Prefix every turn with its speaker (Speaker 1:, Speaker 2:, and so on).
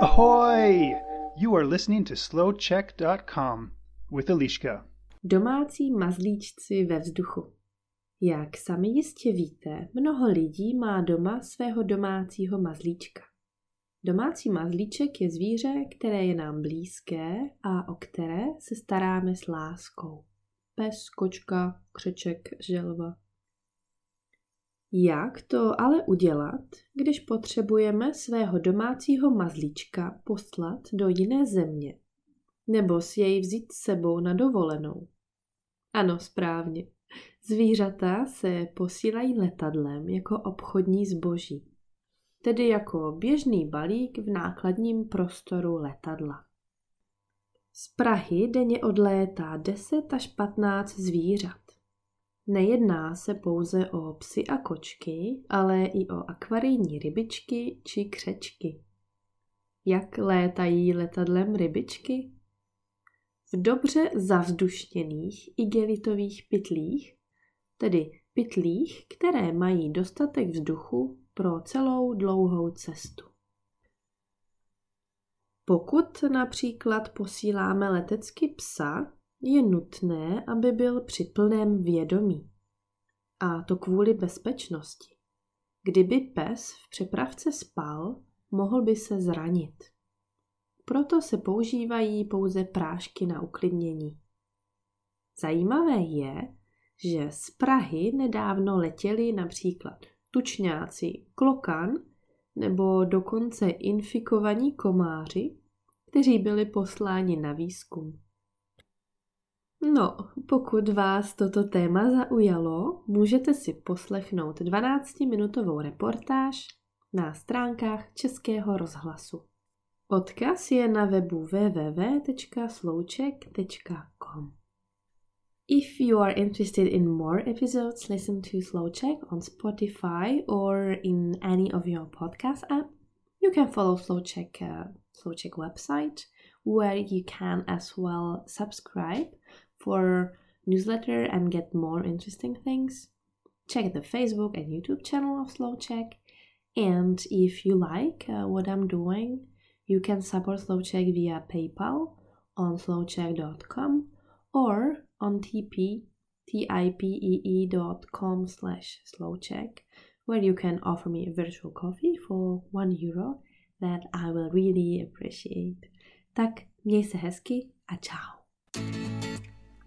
Speaker 1: Ahoy! You are listening to slowcheck.com with Eliška.
Speaker 2: Domácí mazlíčci ve vzduchu. Jak sami jistě víte, mnoho lidí má doma svého domácího mazlíčka. Domácí mazlíček je zvíře, které je nám blízké a o které se staráme s láskou. Pes, kočka, křeček, želva. Jak to ale udělat, když potřebujeme svého domácího mazlíčka poslat do jiné země? Nebo si jej vzít s sebou na dovolenou? Ano, správně. Zvířata se posílají letadlem jako obchodní zboží, tedy jako běžný balík v nákladním prostoru letadla. Z Prahy denně odlétá 10 až 15 zvířat. Nejedná se pouze o psy a kočky, ale i o akvarijní rybičky či křečky. Jak létají letadlem rybičky? V dobře zavzdušněných igelitových pytlích, tedy pytlích, které mají dostatek vzduchu pro celou dlouhou cestu. Pokud například posíláme letecky psa, je nutné, aby byl při plném vědomí. A to kvůli bezpečnosti. Kdyby pes v přepravce spal, mohl by se zranit. Proto se používají pouze prášky na uklidnění. Zajímavé je, že z Prahy nedávno letěli například tučňáci, klokan nebo dokonce infikovaní komáři, kteří byli posláni na výzkum. No, pokud vás toto téma zaujalo, můžete si poslechnout 12-minutovou reportáž na stránkách Českého rozhlasu. Odkaz je na webu www.slouček.com. If you are interested in more episodes, listen to Slowcheck on Spotify or in any of your podcast app. You can follow Slowcheck uh, Slowcheck website where you can as well subscribe for newsletter and get more interesting things. Check the Facebook and YouTube channel of Slow Check. And if you like uh, what I'm doing, you can support Slow Check via PayPal on slowcheck.com or on TP, T-I-P-E-E.com slash slowcheck, where you can offer me a virtual coffee for one euro that I will really appreciate. Tak, měj se hezky a ciao.